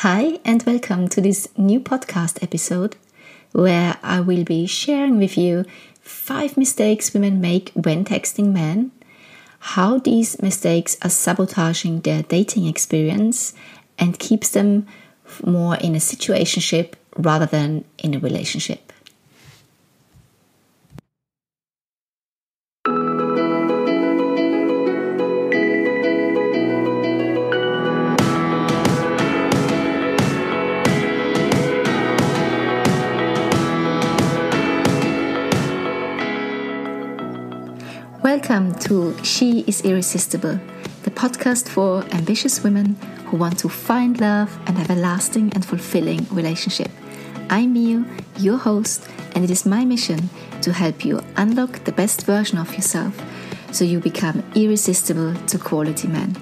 Hi, and welcome to this new podcast episode where I will be sharing with you five mistakes women make when texting men, how these mistakes are sabotaging their dating experience and keeps them more in a situationship rather than in a relationship. Welcome to She is Irresistible, the podcast for ambitious women who want to find love and have a lasting and fulfilling relationship. I'm Mio, your host, and it is my mission to help you unlock the best version of yourself so you become irresistible to quality men.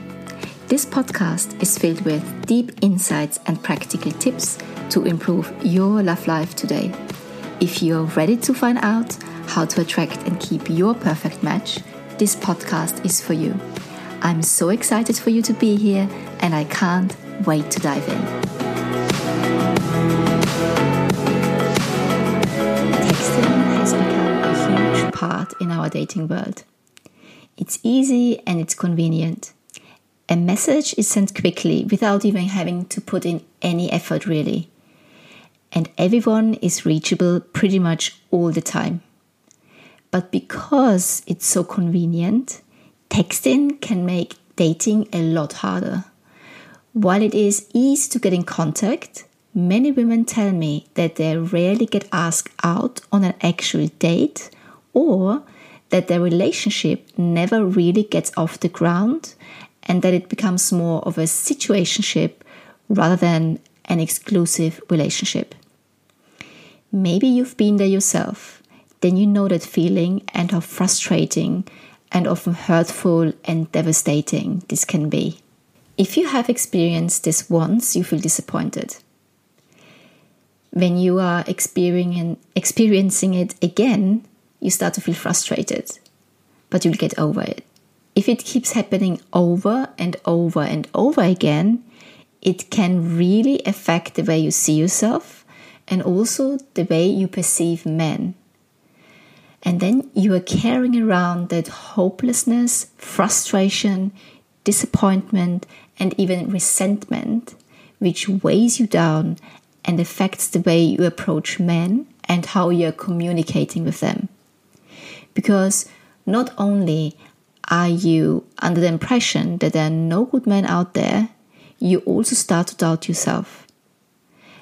This podcast is filled with deep insights and practical tips to improve your love life today. If you're ready to find out how to attract and keep your perfect match, this podcast is for you. I'm so excited for you to be here and I can't wait to dive in. Texting has become a huge part in our dating world. It's easy and it's convenient. A message is sent quickly without even having to put in any effort, really. And everyone is reachable pretty much all the time. But because it's so convenient, texting can make dating a lot harder. While it is easy to get in contact, many women tell me that they rarely get asked out on an actual date or that their relationship never really gets off the ground and that it becomes more of a situationship rather than an exclusive relationship. Maybe you've been there yourself then you know that feeling and how frustrating and often hurtful and devastating this can be. If you have experienced this once, you feel disappointed. When you are experiencing it again, you start to feel frustrated, but you'll get over it. If it keeps happening over and over and over again, it can really affect the way you see yourself and also the way you perceive men. And then you are carrying around that hopelessness, frustration, disappointment, and even resentment, which weighs you down and affects the way you approach men and how you're communicating with them. Because not only are you under the impression that there are no good men out there, you also start to doubt yourself.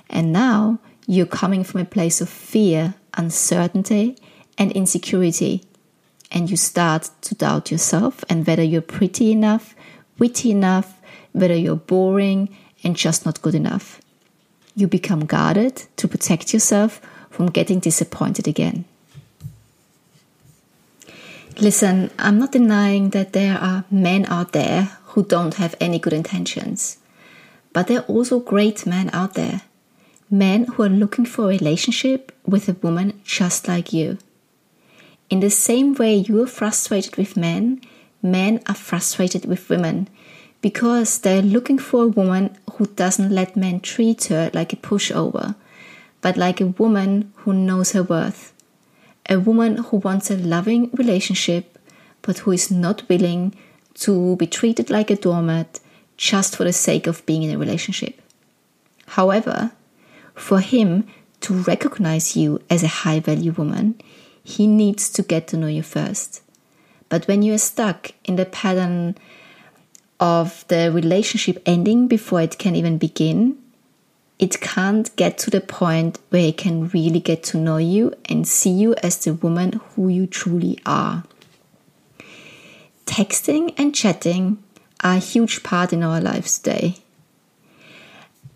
And now you're coming from a place of fear, uncertainty, and insecurity. And you start to doubt yourself and whether you're pretty enough, witty enough, whether you're boring and just not good enough. You become guarded to protect yourself from getting disappointed again. Listen, I'm not denying that there are men out there who don't have any good intentions. But there are also great men out there. Men who are looking for a relationship with a woman just like you. In the same way you are frustrated with men, men are frustrated with women because they're looking for a woman who doesn't let men treat her like a pushover, but like a woman who knows her worth. A woman who wants a loving relationship, but who is not willing to be treated like a doormat just for the sake of being in a relationship. However, for him to recognize you as a high value woman, he needs to get to know you first. But when you are stuck in the pattern of the relationship ending before it can even begin, it can't get to the point where it can really get to know you and see you as the woman who you truly are. Texting and chatting are a huge part in our lives today.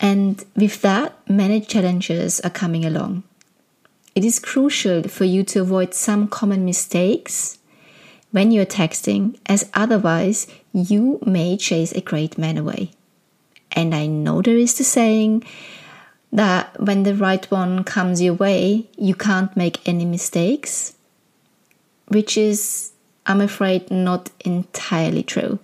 And with that, many challenges are coming along. It is crucial for you to avoid some common mistakes when you're texting, as otherwise you may chase a great man away. And I know there is the saying that when the right one comes your way, you can't make any mistakes, which is, I'm afraid, not entirely true.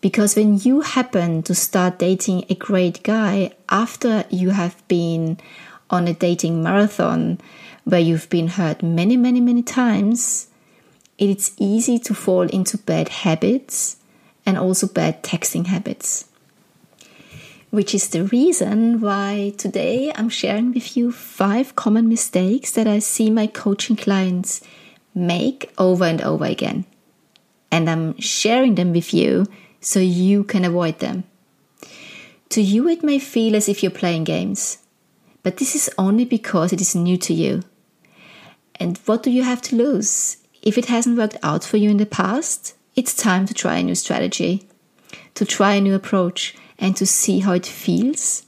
Because when you happen to start dating a great guy after you have been on a dating marathon where you've been hurt many, many, many times, it's easy to fall into bad habits and also bad texting habits. Which is the reason why today I'm sharing with you five common mistakes that I see my coaching clients make over and over again. And I'm sharing them with you so you can avoid them. To you, it may feel as if you're playing games, but this is only because it is new to you. And what do you have to lose? If it hasn't worked out for you in the past, it's time to try a new strategy, to try a new approach, and to see how it feels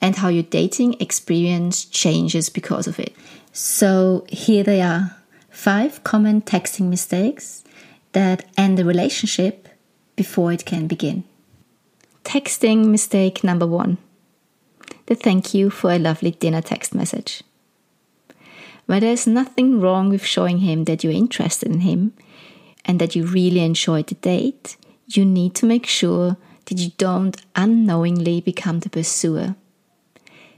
and how your dating experience changes because of it. So, here they are five common texting mistakes that end a relationship before it can begin. Texting mistake number one the thank you for a lovely dinner text message. Where there's nothing wrong with showing him that you're interested in him and that you really enjoyed the date, you need to make sure that you don't unknowingly become the pursuer.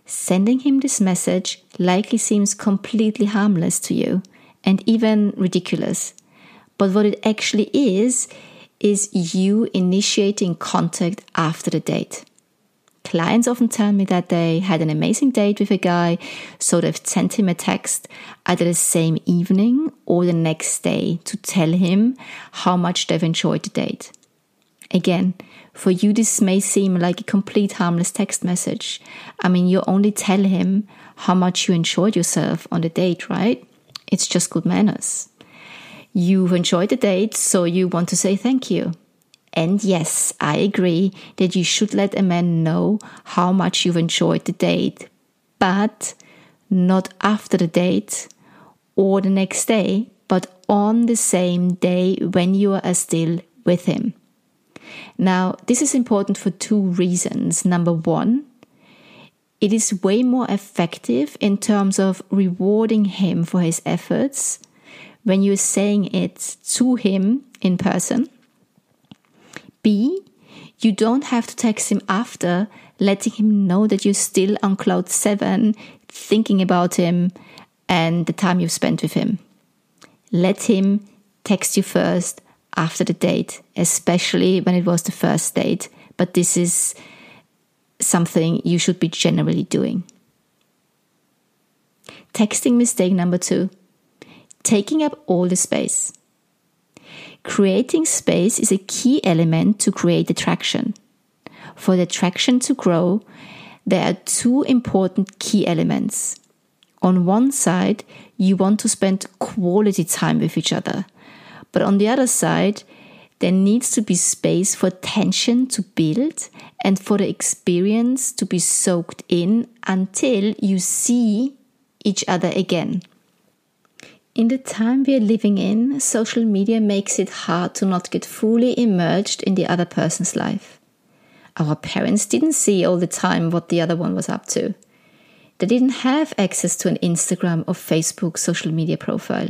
Sending him this message likely seems completely harmless to you and even ridiculous. But what it actually is, is you initiating contact after the date. Clients often tell me that they had an amazing date with a guy, so they've sent him a text either the same evening or the next day to tell him how much they've enjoyed the date. Again, for you, this may seem like a complete harmless text message. I mean, you only tell him how much you enjoyed yourself on the date, right? It's just good manners. You've enjoyed the date, so you want to say thank you. And yes, I agree that you should let a man know how much you've enjoyed the date, but not after the date or the next day, but on the same day when you are still with him. Now, this is important for two reasons. Number one, it is way more effective in terms of rewarding him for his efforts when you're saying it to him in person B, you don't have to text him after, letting him know that you're still on cloud seven, thinking about him and the time you've spent with him. Let him text you first after the date, especially when it was the first date. But this is something you should be generally doing. Texting mistake number two taking up all the space. Creating space is a key element to create attraction. For the attraction to grow, there are two important key elements. On one side, you want to spend quality time with each other. But on the other side, there needs to be space for tension to build and for the experience to be soaked in until you see each other again. In the time we are living in, social media makes it hard to not get fully immersed in the other person's life. Our parents didn't see all the time what the other one was up to. They didn't have access to an Instagram or Facebook social media profile.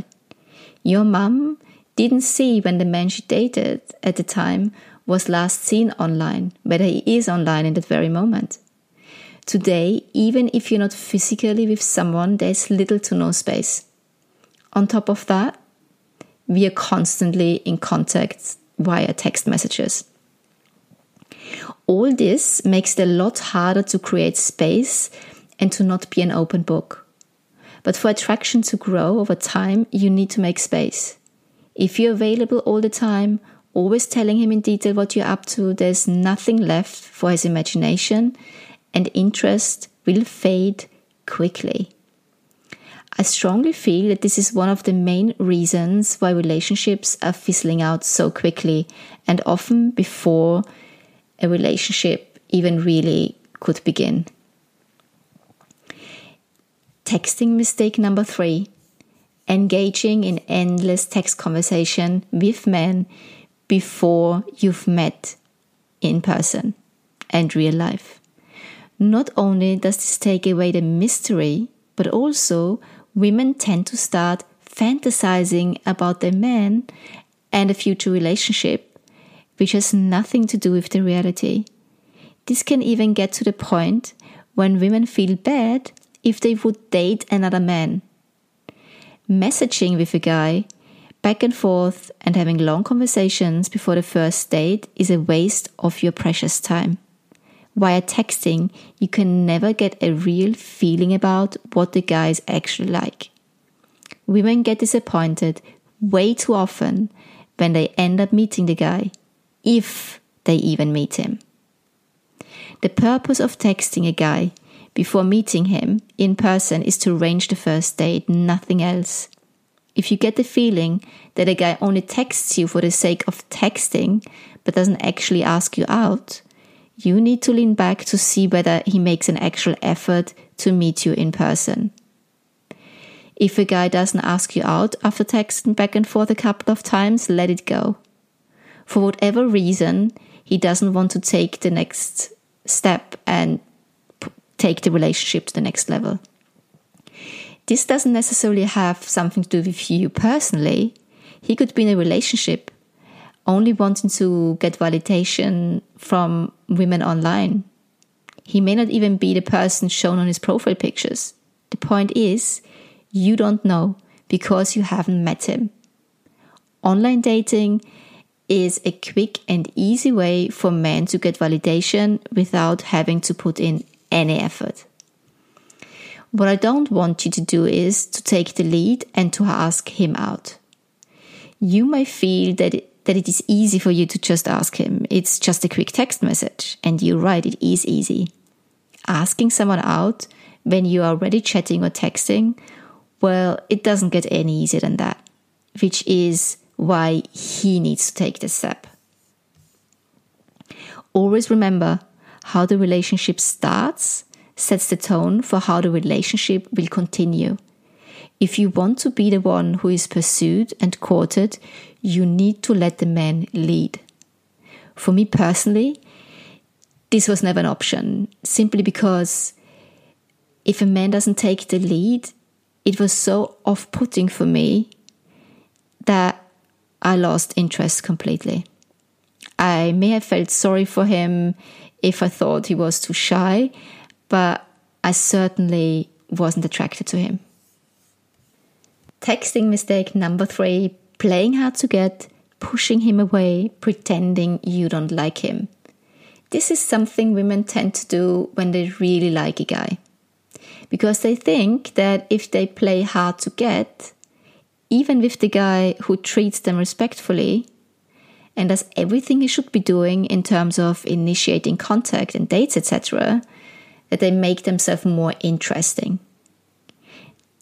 Your mum didn't see when the man she dated at the time was last seen online, whether he is online in that very moment. Today, even if you're not physically with someone, there's little to no space. On top of that, we are constantly in contact via text messages. All this makes it a lot harder to create space and to not be an open book. But for attraction to grow over time, you need to make space. If you're available all the time, always telling him in detail what you're up to, there's nothing left for his imagination, and interest will fade quickly. I strongly feel that this is one of the main reasons why relationships are fizzling out so quickly and often before a relationship even really could begin. Texting mistake number three engaging in endless text conversation with men before you've met in person and real life. Not only does this take away the mystery, but also women tend to start fantasizing about their man and a future relationship which has nothing to do with the reality. This can even get to the point when women feel bad if they would date another man. Messaging with a guy back and forth and having long conversations before the first date is a waste of your precious time. Via texting, you can never get a real feeling about what the guy is actually like. Women get disappointed way too often when they end up meeting the guy, if they even meet him. The purpose of texting a guy before meeting him in person is to arrange the first date, nothing else. If you get the feeling that a guy only texts you for the sake of texting but doesn't actually ask you out, you need to lean back to see whether he makes an actual effort to meet you in person. If a guy doesn't ask you out after texting back and forth a couple of times, let it go. For whatever reason, he doesn't want to take the next step and take the relationship to the next level. This doesn't necessarily have something to do with you personally. He could be in a relationship only wanting to get validation from women online. He may not even be the person shown on his profile pictures. The point is, you don't know because you haven't met him. Online dating is a quick and easy way for men to get validation without having to put in any effort. What I don't want you to do is to take the lead and to ask him out. You may feel that that it is easy for you to just ask him. It's just a quick text message. And you're right, it is easy. Asking someone out when you are already chatting or texting, well, it doesn't get any easier than that, which is why he needs to take the step. Always remember how the relationship starts sets the tone for how the relationship will continue. If you want to be the one who is pursued and courted, you need to let the man lead. For me personally, this was never an option, simply because if a man doesn't take the lead, it was so off putting for me that I lost interest completely. I may have felt sorry for him if I thought he was too shy, but I certainly wasn't attracted to him. Texting mistake number three playing hard to get, pushing him away, pretending you don't like him. This is something women tend to do when they really like a guy. Because they think that if they play hard to get, even with the guy who treats them respectfully and does everything he should be doing in terms of initiating contact and dates, etc., that they make themselves more interesting.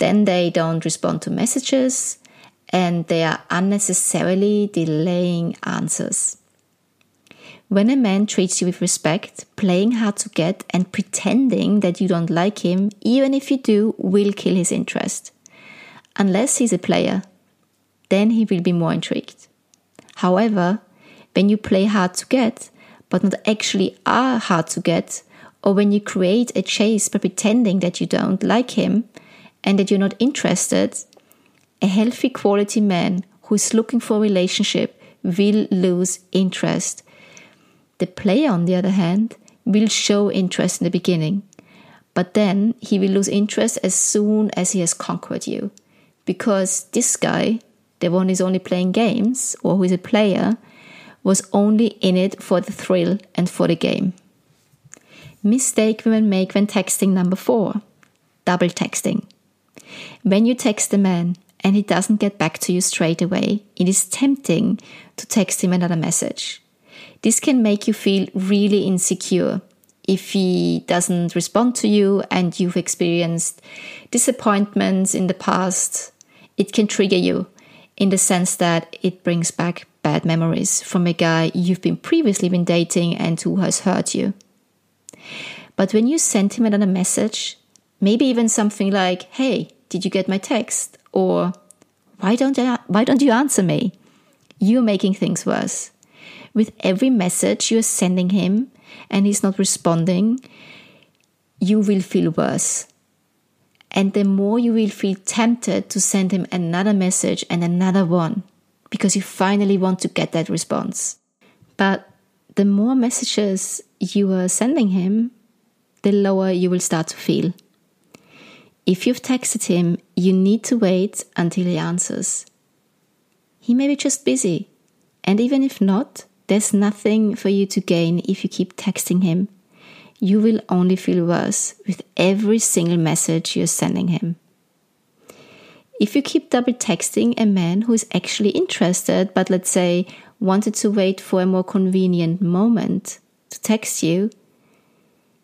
Then they don't respond to messages, and they are unnecessarily delaying answers. When a man treats you with respect, playing hard to get and pretending that you don't like him, even if you do, will kill his interest. Unless he's a player, then he will be more intrigued. However, when you play hard to get, but not actually are hard to get, or when you create a chase by pretending that you don't like him and that you're not interested, a healthy quality man who is looking for a relationship will lose interest. The player, on the other hand, will show interest in the beginning, but then he will lose interest as soon as he has conquered you. Because this guy, the one who's only playing games or who is a player, was only in it for the thrill and for the game. Mistake women make when texting number four double texting. When you text a man and he doesn't get back to you straight away, it is tempting to text him another message. This can make you feel really insecure if he doesn't respond to you and you've experienced disappointments in the past. It can trigger you in the sense that it brings back bad memories from a guy you've been previously been dating and who has hurt you. But when you send him another message, maybe even something like, "Hey, did you get my text?" or "Why don't I, why don't you answer me?" You're making things worse. With every message you're sending him and he's not responding, you will feel worse. And the more you will feel tempted to send him another message and another one because you finally want to get that response. But the more messages you are sending him, the lower you will start to feel. If you've texted him, you need to wait until he answers. He may be just busy, and even if not, there's nothing for you to gain if you keep texting him. You will only feel worse with every single message you're sending him. If you keep double texting a man who is actually interested, but let's say wanted to wait for a more convenient moment to text you,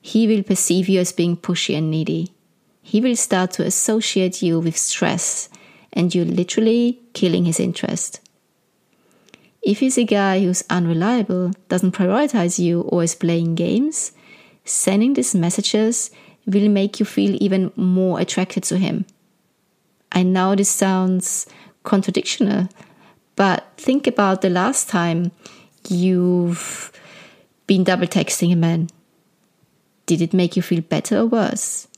he will perceive you as being pushy and needy. He will start to associate you with stress and you're literally killing his interest. If he's a guy who's unreliable, doesn't prioritize you, or is playing games, sending these messages will make you feel even more attracted to him. I know this sounds contradictional, but think about the last time you've been double texting a man. Did it make you feel better or worse?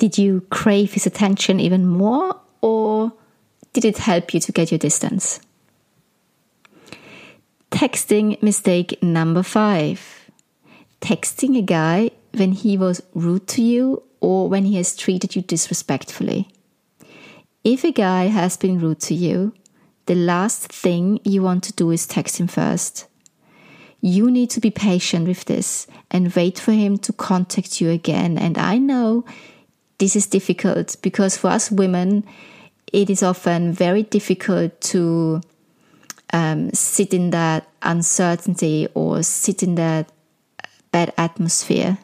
Did you crave his attention even more, or did it help you to get your distance? Texting mistake number five texting a guy when he was rude to you or when he has treated you disrespectfully. If a guy has been rude to you, the last thing you want to do is text him first. You need to be patient with this and wait for him to contact you again. And I know this is difficult because for us women, it is often very difficult to um, sit in that uncertainty or sit in that bad atmosphere.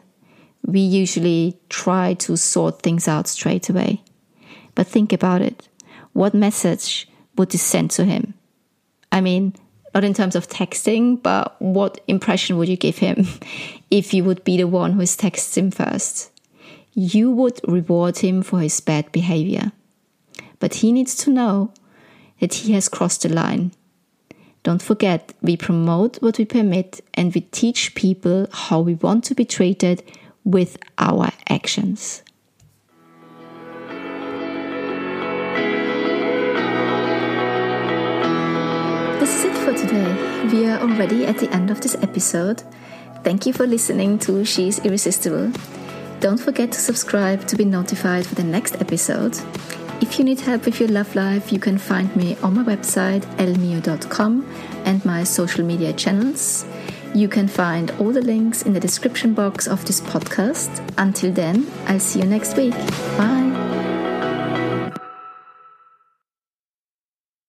We usually try to sort things out straight away. But think about it. What message would you send to him? I mean, not in terms of texting, but what impression would you give him if you would be the one who is texting him first? You would reward him for his bad behavior. But he needs to know that he has crossed the line. Don't forget, we promote what we permit and we teach people how we want to be treated with our actions. this is it for today. We are already at the end of this episode. Thank you for listening to She's Irresistible. Don't forget to subscribe to be notified for the next episode. If you need help with your love life, you can find me on my website elmio.com and my social media channels. You can find all the links in the description box of this podcast. Until then, I'll see you next week. Bye.